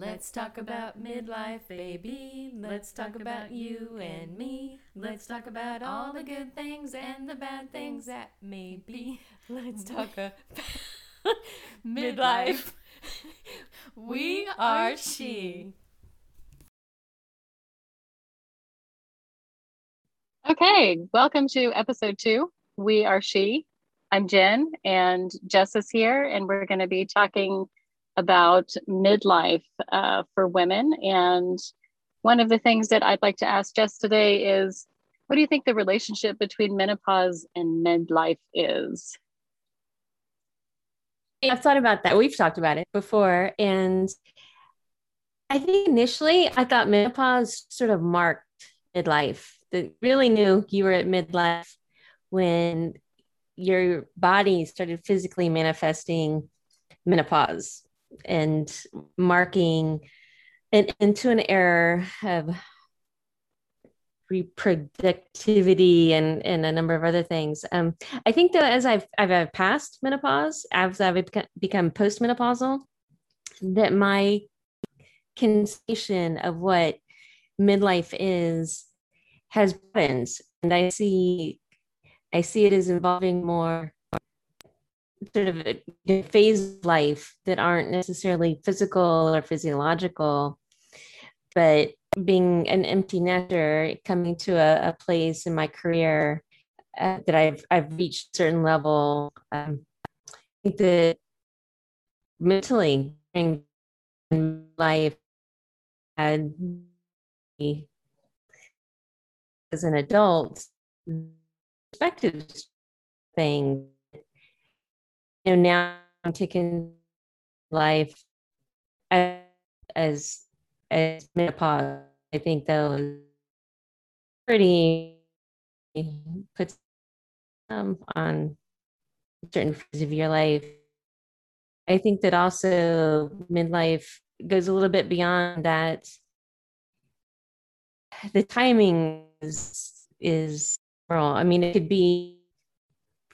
Let's talk about midlife, baby. Let's talk about you and me. Let's talk about all the good things and the bad things that may be. Let's talk about midlife. We are she. Okay, welcome to episode two. We are she. I'm Jen, and Jess is here, and we're going to be talking about midlife uh, for women. And one of the things that I'd like to ask Jess today is what do you think the relationship between menopause and midlife is? I've thought about that. We've talked about it before. And I think initially I thought menopause sort of marked midlife. That really knew you were at midlife when your body started physically manifesting menopause and marking an, into an era of reproductivity and, and a number of other things. Um, I think though, as I've, I've passed menopause, as I've become, postmenopausal, that my conception of what midlife is has buttons, and I see, I see it as involving more sort of a phase of life that aren't necessarily physical or physiological, but being an empty nester, coming to a, a place in my career uh, that I've I've reached a certain level. Um, I think that mentally in life had as an adult perspective thing know, now I'm taking life as as, menopause. I think those pretty puts um, on certain phases of your life. I think that also midlife goes a little bit beyond that. The timing is is I mean, it could be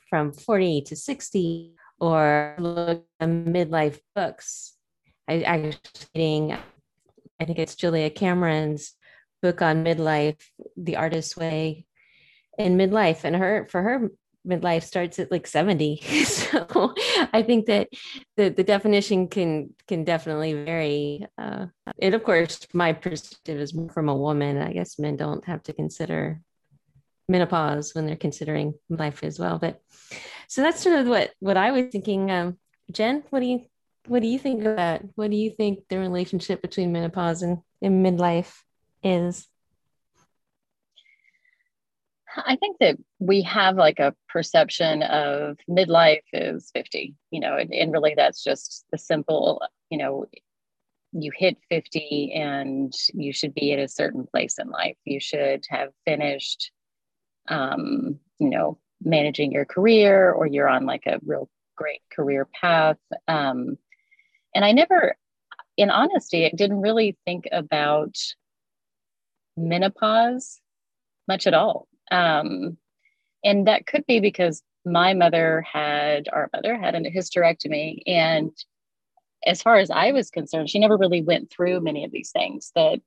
from 40 to 60 or look at midlife books. I actually I think it's Julia Cameron's book on midlife, The Artist's Way in midlife. And her for her midlife starts at like 70. so I think that the, the definition can can definitely vary. Uh, and of course, my perspective is from a woman. I guess men don't have to consider menopause when they're considering life as well. But so that's sort of what what I was thinking. Um, Jen, what do you what do you think of that? What do you think the relationship between menopause and, and midlife is? I think that we have like a perception of midlife is 50, you know, and, and really that's just the simple, you know, you hit 50 and you should be at a certain place in life. You should have finished um, you know, managing your career or you're on like a real great career path. Um, and I never, in honesty, I didn't really think about menopause much at all. Um, and that could be because my mother had, our mother had a hysterectomy. And as far as I was concerned, she never really went through many of these things that,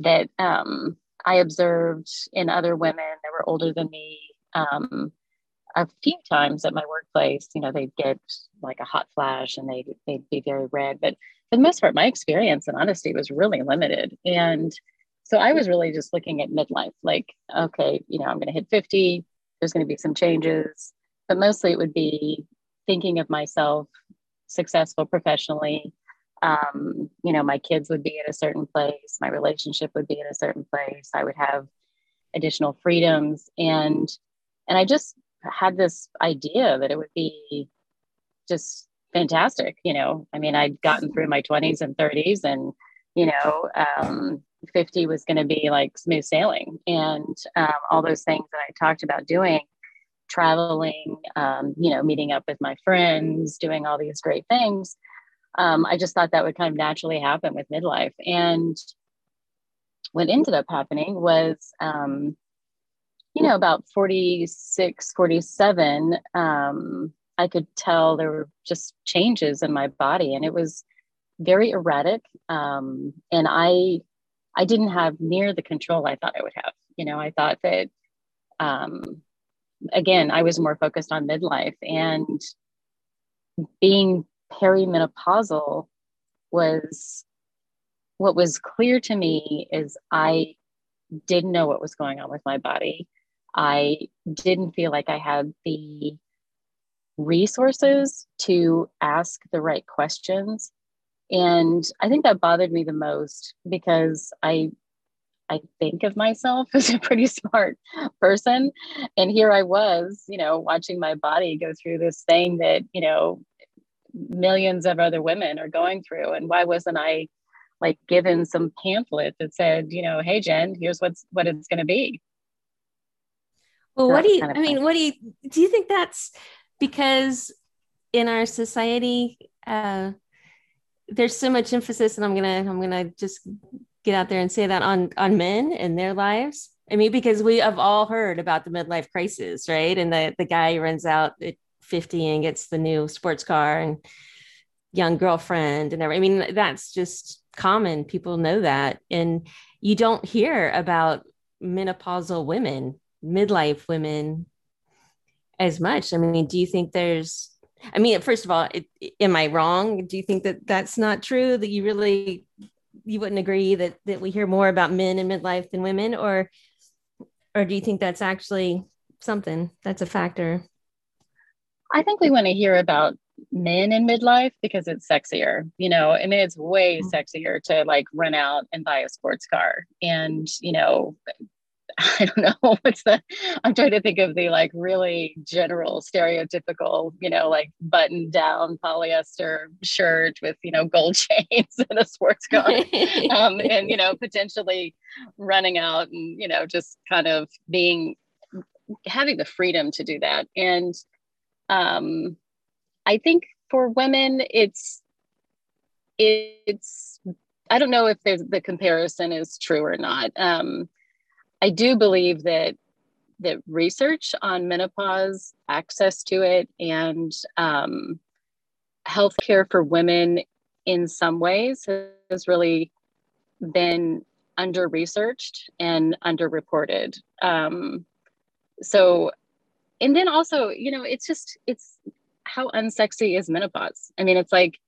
that, um, I observed in other women that were older than me um, a few times at my workplace. You know, they'd get like a hot flash and they they'd be very red. But for the most part, my experience and honesty was really limited. And so I was really just looking at midlife, like, okay, you know, I'm going to hit 50. There's going to be some changes, but mostly it would be thinking of myself successful professionally um, you know, my kids would be at a certain place, my relationship would be at a certain place, I would have additional freedoms. And and I just had this idea that it would be just fantastic. You know, I mean, I'd gotten through my 20s and 30s, and you know, um, 50 was going to be like smooth sailing, and um, all those things that I talked about doing, traveling, um, you know, meeting up with my friends, doing all these great things um, I just thought that would kind of naturally happen with midlife. And what ended up happening was, um, you know, about 46, 47, um, I could tell there were just changes in my body. And it was very erratic. Um, and I, I didn't have near the control I thought I would have. You know, I thought that, um, again, I was more focused on midlife and being perimenopausal was what was clear to me is I didn't know what was going on with my body. I didn't feel like I had the resources to ask the right questions. And I think that bothered me the most because I I think of myself as a pretty smart person. And here I was, you know, watching my body go through this thing that, you know, millions of other women are going through. And why wasn't I like given some pamphlet that said, you know, hey Jen, here's what's what it's gonna be. Well, what do you I mean, what do you do you think that's because in our society, uh there's so much emphasis, and I'm gonna I'm gonna just get out there and say that on on men and their lives. I mean, because we have all heard about the midlife crisis, right? And the the guy runs out at 50 and gets the new sports car and young girlfriend and everything. I mean, that's just common. People know that. And you don't hear about menopausal women, midlife women as much. I mean, do you think there's I mean, first of all, it, am I wrong? Do you think that that's not true? That you really you wouldn't agree that that we hear more about men in midlife than women, or or do you think that's actually something that's a factor? I think we want to hear about men in midlife because it's sexier. You know, I mean, it's way mm. sexier to like run out and buy a sports car and you know I don't know what's the I'm trying to think of the like really general stereotypical, you know, like button down polyester shirt with, you know, gold chains and a sports car. um, and, you know, potentially running out and, you know, just kind of being having the freedom to do that. And um I think for women it's it's I don't know if the comparison is true or not. Um, I do believe that that research on menopause, access to it, and um, healthcare for women in some ways has really been under researched and underreported. Um, so, and then also, you know, it's just, it's how unsexy is menopause? I mean, it's like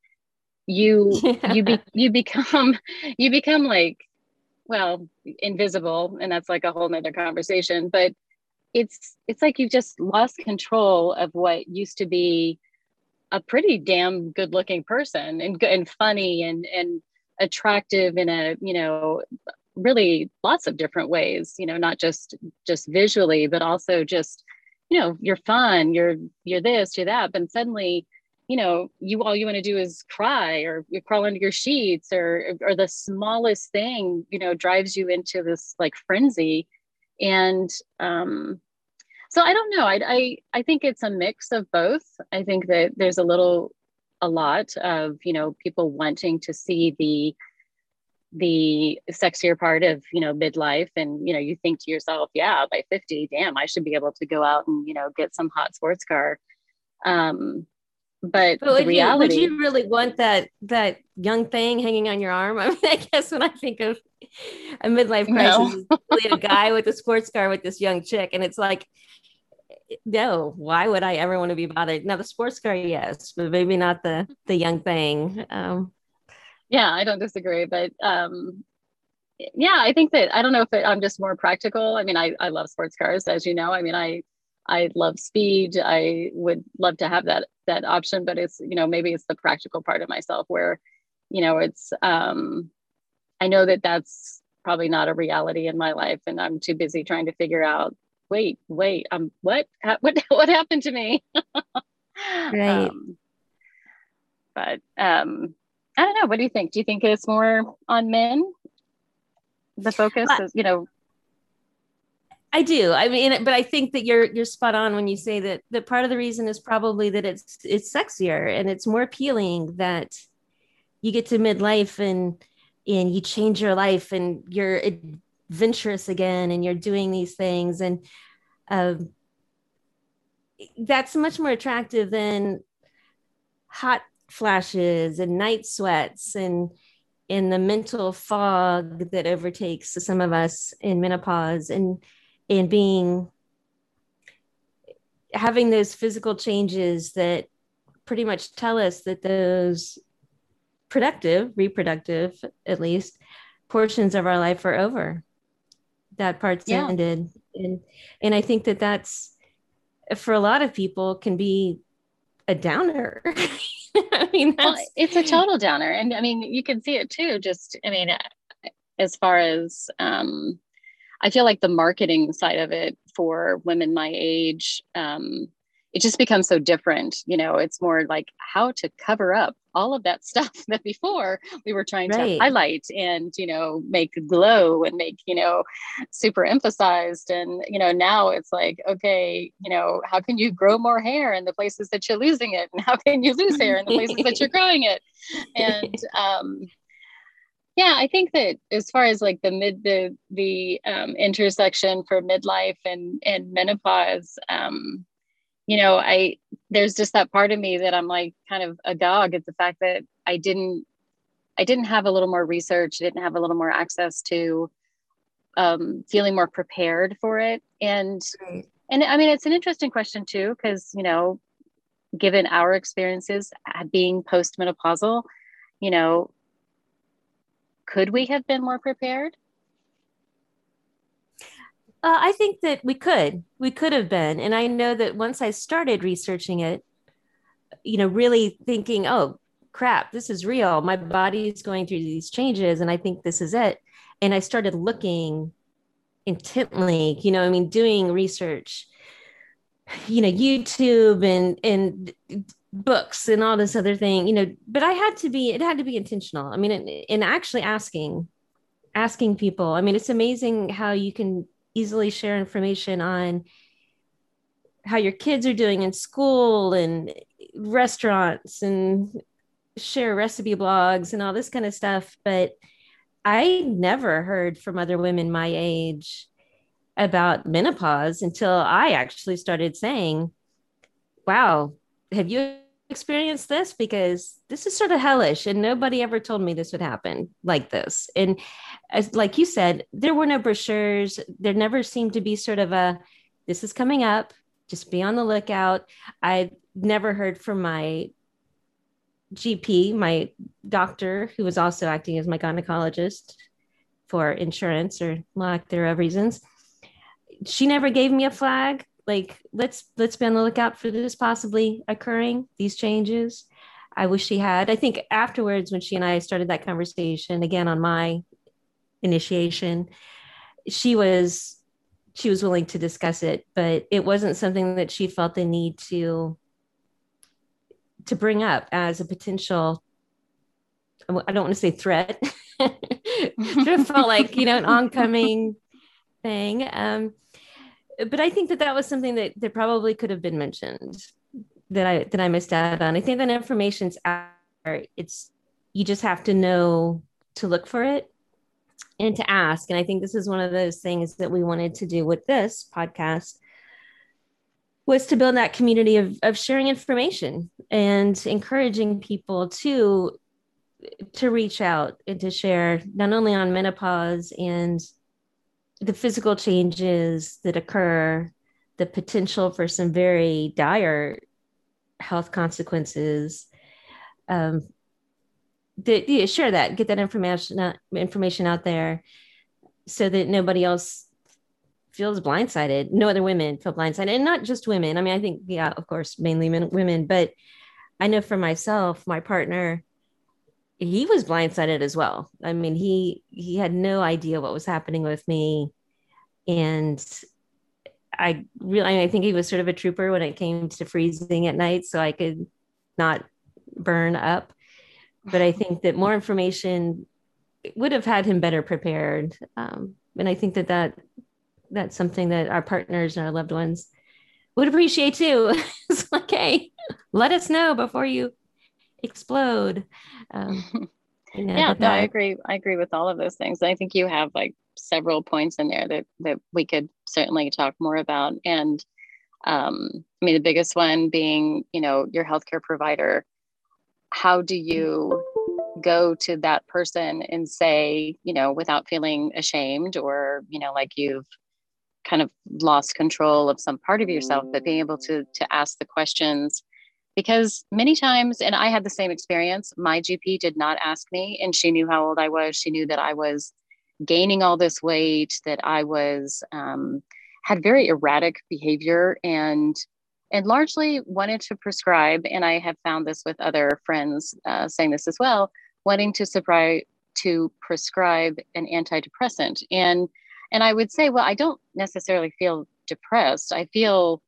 you, you, be, you become, you become like well invisible and that's like a whole nother conversation but it's it's like you've just lost control of what used to be a pretty damn good looking person and and funny and and attractive in a you know really lots of different ways you know not just just visually but also just you know you're fun you're you're this you're that but suddenly you know you all you want to do is cry or you crawl under your sheets or or the smallest thing you know drives you into this like frenzy. And um so i don't know I, I i think it's a mix of both. I think that there's a little a lot of you know people wanting to see the the sexier part of you know midlife and you know you think to yourself yeah by 50 damn i should be able to go out and you know get some hot sports car. Um but, but the reality you, would you really want that that young thing hanging on your arm? I mean i guess when i think of a midlife crisis no. a guy with a sports car with this young chick and it's like no why would i ever want to be bothered? Now the sports car yes but maybe not the the young thing um yeah i don't disagree but um yeah i think that i don't know if it, i'm just more practical i mean i i love sports cars as you know i mean i I love speed. I would love to have that that option, but it's you know maybe it's the practical part of myself where you know it's um, I know that that's probably not a reality in my life, and I'm too busy trying to figure out. Wait, wait, um, what what what happened to me? right. Um, but um, I don't know. What do you think? Do you think it's more on men? The focus is, you know, I do. I mean, but I think that you're you're spot on when you say that that part of the reason is probably that it's it's sexier and it's more appealing that you get to midlife and and you change your life and you're adventurous again and you're doing these things and um, that's much more attractive than hot flashes and night sweats and in the mental fog that overtakes some of us in menopause and and being having those physical changes that pretty much tell us that those productive reproductive at least portions of our life are over that part's yeah. ended and and i think that that's for a lot of people can be a downer I mean, well, it's a total downer. And I mean, you can see it too. Just, I mean, as far as, um, I feel like the marketing side of it for women my age, um, it just becomes so different. You know, it's more like how to cover up all of that stuff that before we were trying right. to highlight and, you know, make glow and make, you know, super emphasized. And, you know, now it's like, okay, you know, how can you grow more hair in the places that you're losing it? And how can you lose hair in the places that you're growing it? And, um, yeah i think that as far as like the mid the the um, intersection for midlife and and menopause um you know, I there's just that part of me that I'm like kind of agog at the fact that I didn't I didn't have a little more research, didn't have a little more access to um, feeling more prepared for it. And right. and I mean, it's an interesting question too, because you know, given our experiences being postmenopausal, you know, could we have been more prepared? Uh, I think that we could, we could have been. And I know that once I started researching it, you know, really thinking, oh, crap, this is real. My body is going through these changes, and I think this is it. And I started looking intently, you know, I mean, doing research, you know, YouTube and, and, books and all this other thing you know but i had to be it had to be intentional i mean in actually asking asking people i mean it's amazing how you can easily share information on how your kids are doing in school and restaurants and share recipe blogs and all this kind of stuff. But I never heard from other women my age about menopause until I actually started saying, Wow, have you experienced this? Because this is sort of hellish and nobody ever told me this would happen like this. And as like you said, there were no brochures. There never seemed to be sort of a this is coming up, just be on the lookout. I never heard from my GP, my doctor, who was also acting as my gynecologist for insurance or lack thereof reasons. She never gave me a flag. Like, let's let's be on the lookout for this possibly occurring, these changes. I wish she had. I think afterwards, when she and I started that conversation again on my initiation she was she was willing to discuss it but it wasn't something that she felt the need to to bring up as a potential i don't want to say threat it felt like you know an oncoming thing um but i think that that was something that that probably could have been mentioned that i that i missed out on i think that information's out there it's you just have to know to look for it and to ask. And I think this is one of those things that we wanted to do with this podcast was to build that community of, of sharing information and encouraging people to to reach out and to share not only on menopause and the physical changes that occur the potential for some very dire health consequences um, the, yeah, share that, get that information uh, information out there, so that nobody else feels blindsided. No other women feel blindsided, and not just women. I mean, I think yeah, of course, mainly men, women, but I know for myself, my partner, he was blindsided as well. I mean, he he had no idea what was happening with me, and I really I think he was sort of a trooper when it came to freezing at night, so I could not burn up but I think that more information would have had him better prepared. Um, and I think that, that that's something that our partners and our loved ones would appreciate too. it's like, hey, let us know before you explode. Um, you know, yeah, no, I agree. I agree with all of those things. I think you have like several points in there that that we could certainly talk more about. And um, I mean, the biggest one being, you know, your healthcare provider how do you go to that person and say, you know, without feeling ashamed or, you know, like you've kind of lost control of some part of yourself, but being able to to ask the questions because many times and I had the same experience, my GP did not ask me and she knew how old I was. She knew that I was gaining all this weight, that I was um, had very erratic behavior and and largely wanted to prescribe and i have found this with other friends uh, saying this as well wanting to to prescribe an antidepressant and and i would say well i don't necessarily feel depressed i feel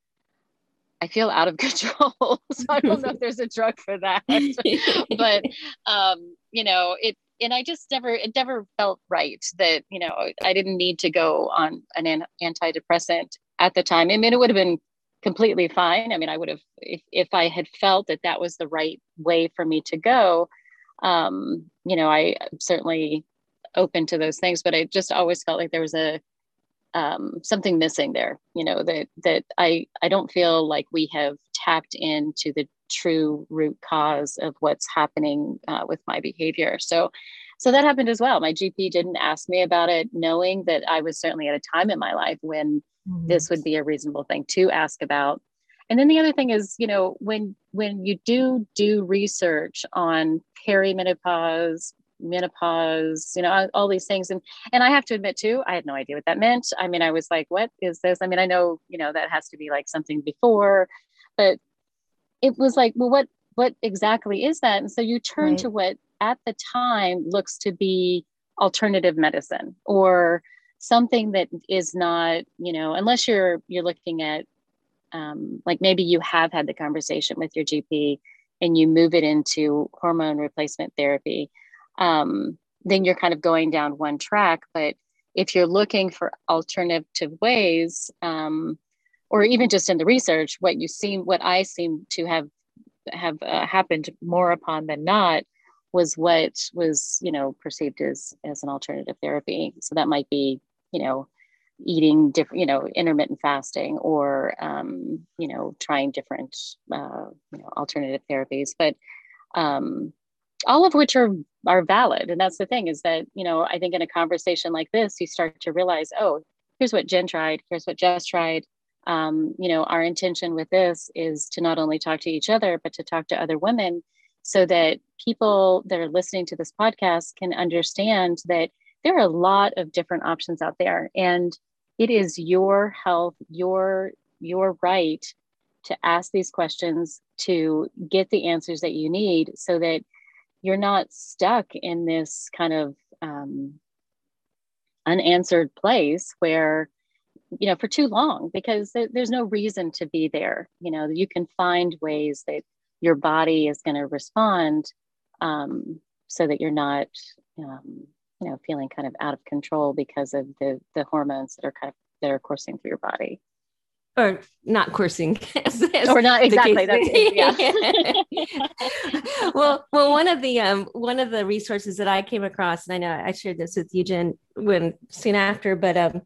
i feel out of control so i don't know if there's a drug for that. But um you know it and i just never it never felt right that you know i didn't need to go on an antidepressant at the time. I mean it would have been completely fine. I mean i would have if, if i had felt that that was the right way for me to go um, you know, I certainly open to those things, but I just always felt like there was a um, something missing there. You know that that I I don't feel like we have tapped into the true root cause of what's happening uh, with my behavior. So so that happened as well. My GP didn't ask me about it, knowing that I was certainly at a time in my life when mm-hmm. this would be a reasonable thing to ask about and then the other thing is you know when when you do do research on perimenopause menopause you know all, all, these things. And and i have to admit too i had no idea what that meant. I mean i was like what is this? I mean i know you know that has to be like something before but it was like well what what exactly is that? And so you turn right. to what at the time looks to be alternative medicine or something that is not you know unless you're you're looking at um, like maybe you have had the conversation with your GP and you move it into hormone replacement therapy, um, then you're kind of going down one track. But if you're looking for alternative ways, um, or even just in the research, what you seem, what I seem to have have uh, happened more upon than not was what was you know perceived as as an alternative therapy. So that might be you know eating different, you know, intermittent fasting or, um, you know, trying different, uh, you know, alternative therapies, but um, all of which are are valid. And that's the thing is that, you know, I think in a conversation like this, you start to realize, oh, here's what Jen tried, here's what Jess tried. Um, you know, our intention with this is to not only talk to each other, but to talk to other women so that people that are listening to this podcast can understand that there are a lot of different options out there and it is your health your your right to ask these questions to get the answers that you need so that you're not stuck in this kind of um, unanswered place where you know for too long because th- there's no reason to be there. You know you can find ways that your body is going to respond um, so that you're not um, you know feeling kind of out of control because of the the hormones that are kind of that are coursing through your body or not coursing as, as or not exactly that's it, yeah. Well well one of the um one of the resources that i came across and i know i shared this with you jen when soon after but um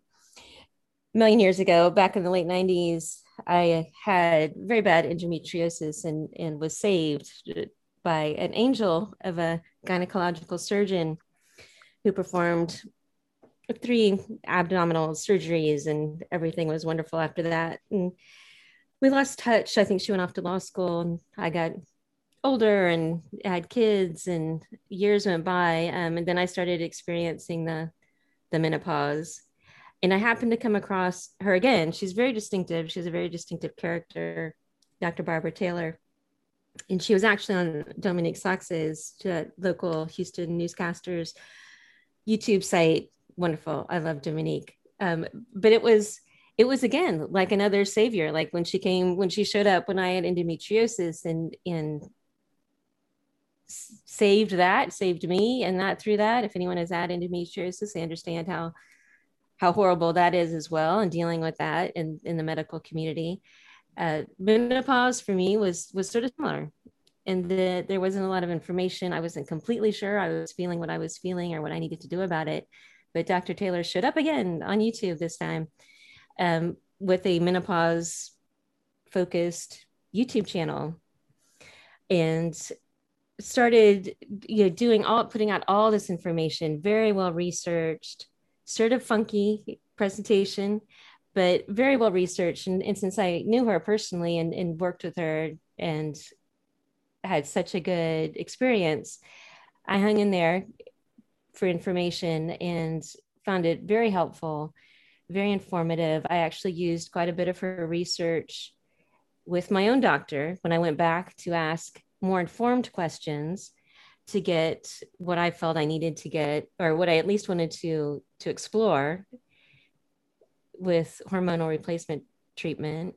a million years ago back in the late 90s i had very bad endometriosis and and was saved by an angel of a gynecological surgeon who performed three abdominal surgeries and everything was wonderful after that. And we lost touch. I think she went off to law school and I got older and had kids and years went by. Um, and then I started experiencing the, the menopause and I happened to come across her again. She's very distinctive. She's a very distinctive character, Dr. Barbara Taylor. And she was actually on Dominique Sachse's local Houston newscasters YouTube site. Wonderful. I love Dominique. Um, but it was it was again like another savior. Like when she came, when she showed up when I had endometriosis and and saved that, saved me, and that through that. If anyone has had endometriosis, they understand how how horrible that is as well, and dealing with that in in the medical community. Uh, menopause for me was was sort of similar and that there wasn't a lot of information. I wasn't completely sure I was feeling what I was feeling or what I needed to do about it. But Dr. Taylor showed up again on YouTube this time um, with a menopause focused YouTube channel. And started you know doing all putting out all this information very well researched sort of funky presentation but very well researched and, and since i knew her personally and, and worked with her and had such a good experience i hung in there for information and found it very helpful very informative i actually used quite a bit of her research with my own doctor when i went back to ask more informed questions to get what I felt I needed to get, or what I at least wanted to to explore with hormonal replacement treatment.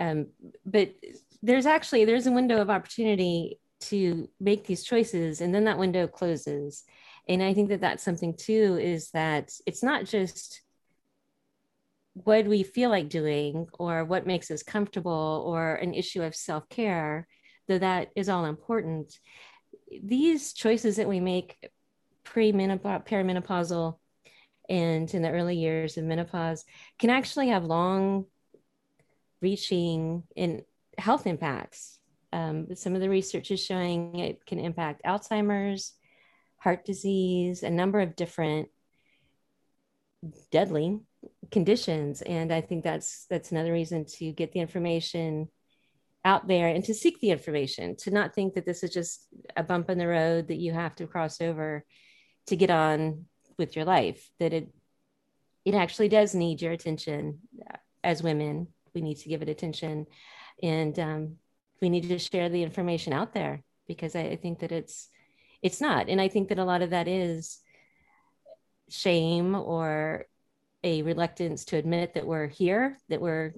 Um, but there's actually there's a window of opportunity to make these choices, and then that window closes. And I think that that's something too is that it's not just what we feel like doing or what makes us comfortable or an issue of self care though that is all important, these choices that we make pre-menopause, perimenopausal, and in the early years of menopause can actually have long reaching in health impacts. Um, some of the research is showing it can impact Alzheimer's, heart disease, a number of different deadly conditions. And I think that's that's another reason to get the information out there and to seek the information, to not think that this is just a bump in the road that you have to cross over to get on with your life, that it it actually does need your attention as women. We need to give it attention and um, we need to share the information out there because I, I think that it's it's not. And I think that a lot of that is shame or a reluctance to admit that we're here, that we're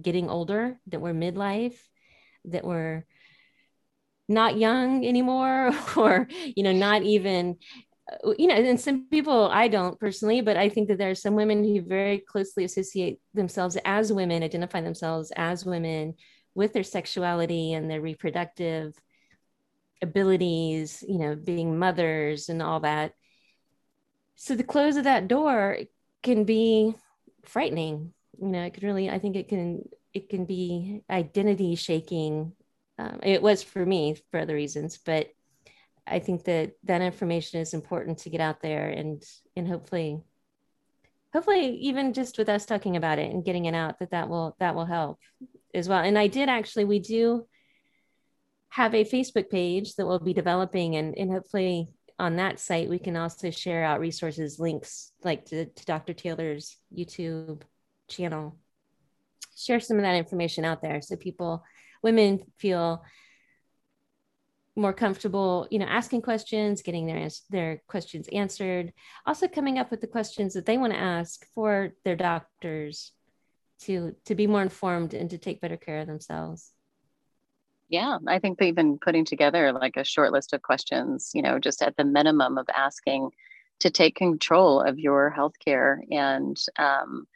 getting older, that we're midlife, that we're not young anymore, or, you know, not even, you know, and some people I don't personally, but I think that there are some women who very closely associate themselves as women, identify themselves as women with their sexuality and their reproductive abilities, you know, being mothers and all that. So the close of that door can be frightening. You know it can really i think it can it can be identity shaking. Um, it was for me for other reasons but i think that that information is important to get out there and and hopefully hopefully even just with us talking about it and getting it out that that will that will help as well. And i did actually we do have a facebook page that we'll be developing and, and hopefully on that site we can also share out resources links like to, to dr taylor's youtube channel. Share some of that information out there so people women feel more comfortable you know asking questions getting their their questions answered. Also coming up with the questions that they want to ask for their doctors to to be more informed and to take better care of themselves yeah i think they've been putting together like a short list of questions you know just at the minimum of asking to take control of your healthcare and um,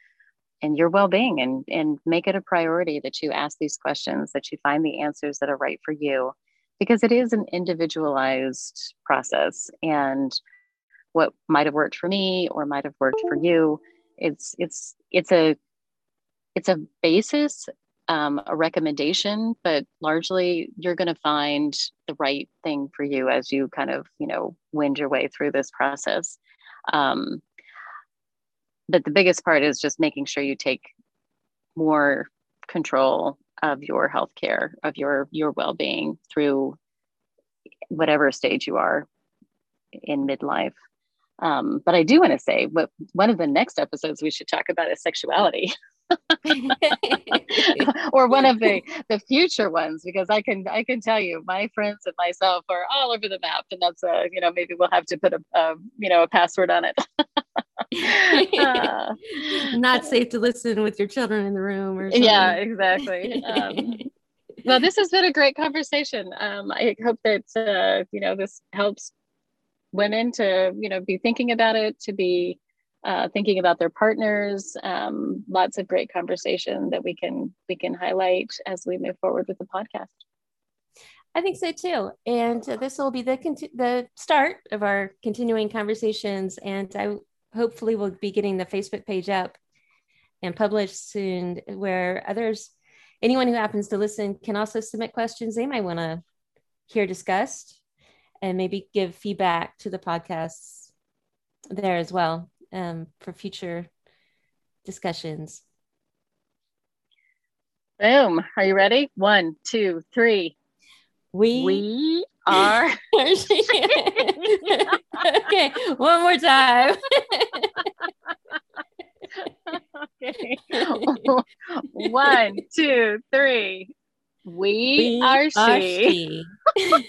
and your well-being and and make it a priority that you ask these questions that you find the answers that are right for you because it is an individualized process. And what might have worked for me or might have worked for you it's it's it's a it's a basis um, a recommendation but largely you're going to find the right thing for you as you kind of you know wind your way through this process um, but the biggest part is just making sure you take more control of your healthcare, of your your well-being through whatever stage you are in midlife. Um, but I do want to say, what one of the next episodes we should talk about is sexuality. or one of the the future ones because i can i can tell you my friends and myself are all over the map and that's a you know maybe we'll have to put a, a you know a password on it. Uh, not safe to listen with your children in the room or something. yeah exactly. Um, well this has been a great conversation. Um, i hope that uh, you know this helps women to you know be thinking about it to be uh, thinking about their partners um, lots of great conversation that we can we can highlight as we move forward with the podcast I think so too. And this will be the conti- the start of our continuing conversations. And I hopefully we'll be getting the Facebook page up and published soon, where others, anyone who happens to listen, can also submit questions they might want to hear discussed and maybe give feedback to the podcasts there as well um, for future discussions. Boom. Are you ready? One, two, three. We, We are. okay, one more time. okay. One, two, three. We, are she. she.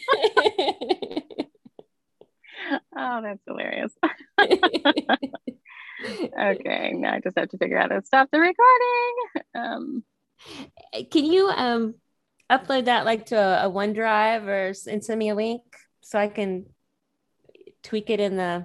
Oh, that's hilarious. okay, now I just have to figure out how to stop the recording. Um, Can you um upload that like to a, a OneDrive or and send me a link so I can tweak it in the